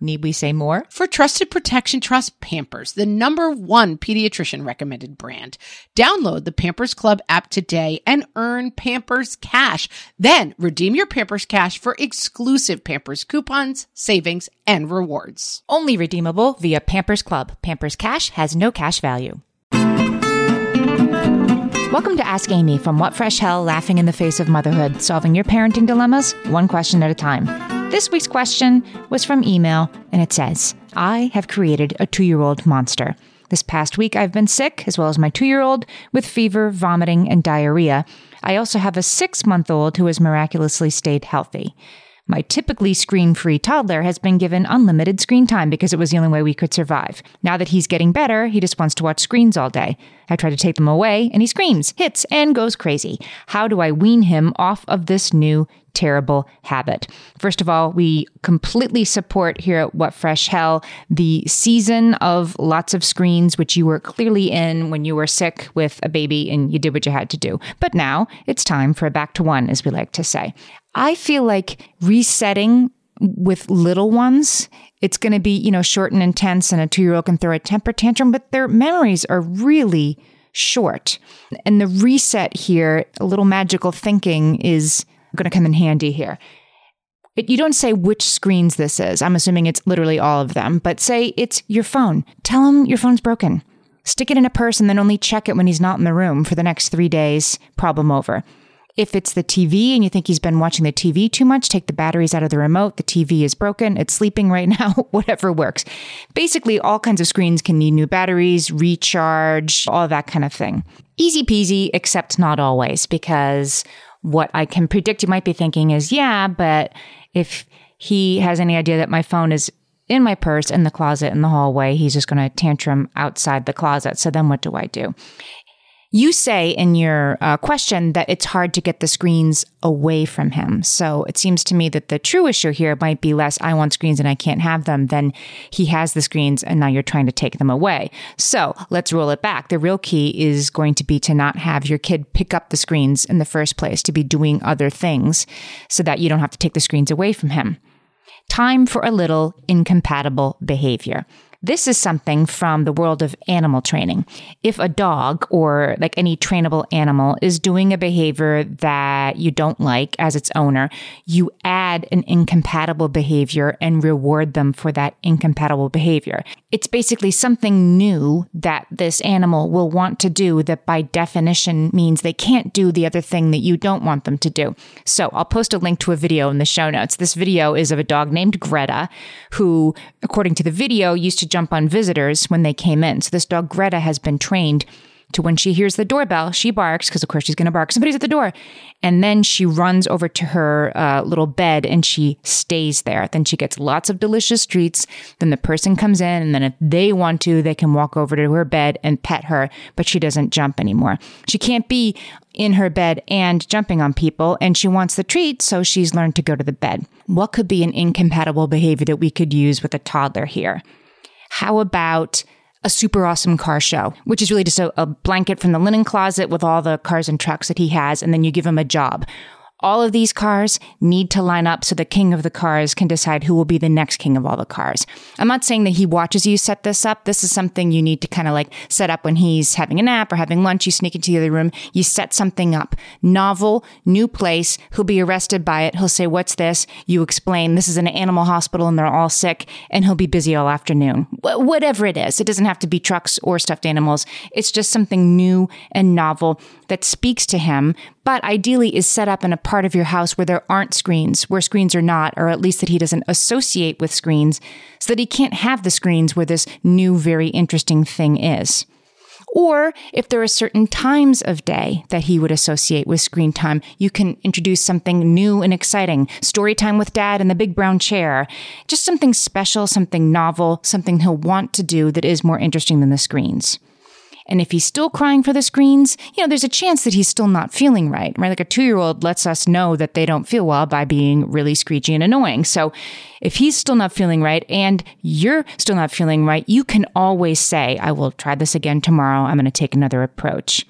Need we say more? For trusted protection, trust Pampers, the number one pediatrician recommended brand. Download the Pampers Club app today and earn Pampers Cash. Then redeem your Pampers Cash for exclusive Pampers coupons, savings, and rewards. Only redeemable via Pampers Club. Pampers Cash has no cash value. Welcome to Ask Amy from What Fresh Hell, laughing in the face of motherhood, solving your parenting dilemmas one question at a time. This week's question was from email, and it says I have created a two year old monster. This past week, I've been sick, as well as my two year old, with fever, vomiting, and diarrhea. I also have a six month old who has miraculously stayed healthy. My typically screen free toddler has been given unlimited screen time because it was the only way we could survive. Now that he's getting better, he just wants to watch screens all day. I try to take them away, and he screams, hits, and goes crazy. How do I wean him off of this new terrible habit. First of all, we completely support here at What Fresh Hell the season of lots of screens, which you were clearly in when you were sick with a baby and you did what you had to do. But now it's time for a back to one, as we like to say. I feel like resetting with little ones it's going to be you know short and intense and a two-year-old can throw a temper tantrum but their memories are really short and the reset here a little magical thinking is going to come in handy here. It, you don't say which screens this is. I'm assuming it's literally all of them, but say it's your phone. Tell him your phone's broken. Stick it in a purse and then only check it when he's not in the room for the next three days. Problem over. If it's the TV and you think he's been watching the TV too much, take the batteries out of the remote. The TV is broken. It's sleeping right now. Whatever works. Basically, all kinds of screens can need new batteries, recharge, all that kind of thing. Easy peasy, except not always, because what I can predict you might be thinking is, yeah, but if he has any idea that my phone is in my purse in the closet in the hallway, he's just going to tantrum outside the closet. So then what do I do? You say in your uh, question that it's hard to get the screens away from him. So it seems to me that the true issue here might be less I want screens and I can't have them than he has the screens and now you're trying to take them away. So let's roll it back. The real key is going to be to not have your kid pick up the screens in the first place, to be doing other things so that you don't have to take the screens away from him. Time for a little incompatible behavior. This is something from the world of animal training. If a dog or like any trainable animal is doing a behavior that you don't like as its owner, you add an incompatible behavior and reward them for that incompatible behavior. It's basically something new that this animal will want to do that by definition means they can't do the other thing that you don't want them to do. So I'll post a link to a video in the show notes. This video is of a dog named Greta who, according to the video, used to jump on visitors when they came in. So this dog, Greta, has been trained to when she hears the doorbell, she barks because, of course, she's going to bark. Somebody's at the door. And then she runs over to her uh, little bed and she stays there. Then she gets lots of delicious treats. Then the person comes in, and then if they want to, they can walk over to her bed and pet her, but she doesn't jump anymore. She can't be in her bed and jumping on people, and she wants the treat, so she's learned to go to the bed. What could be an incompatible behavior that we could use with a toddler here? How about a super awesome car show, which is really just a, a, blanket from the linen closet with all the cars and trucks that he has, and then you give him a job. All of these cars need to line up so the king of the cars can decide who will be the next king of all the cars. I'm not saying that he watches you set this up. This is something you need to kind of like set up when he's having a nap or having lunch. You sneak into the other room, you set something up. Novel, new place. He'll be arrested by it. He'll say, What's this? You explain, This is an animal hospital and they're all sick, and he'll be busy all afternoon. Wh- whatever it is, it doesn't have to be trucks or stuffed animals. It's just something new and novel that speaks to him but ideally is set up in a part of your house where there aren't screens, where screens are not, or at least that he doesn't associate with screens, so that he can't have the screens where this new, very interesting thing is. Or if there are certain times of day that he would associate with screen time, you can introduce something new and exciting. Story time with dad in the big brown chair. Just something special, something novel, something he'll want to do that is more interesting than the screens. And if he's still crying for the screens, you know, there's a chance that he's still not feeling right, right? Like a two year old lets us know that they don't feel well by being really screechy and annoying. So if he's still not feeling right and you're still not feeling right, you can always say, I will try this again tomorrow. I'm going to take another approach.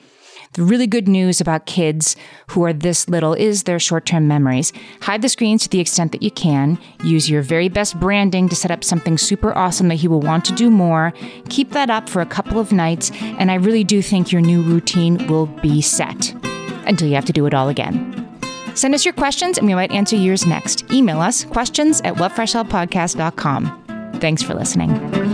The really good news about kids who are this little is their short term memories. Hide the screens to the extent that you can. Use your very best branding to set up something super awesome that he will want to do more. Keep that up for a couple of nights, and I really do think your new routine will be set until you have to do it all again. Send us your questions and we might answer yours next. Email us questions at whatfreshhellpodcast.com. Thanks for listening.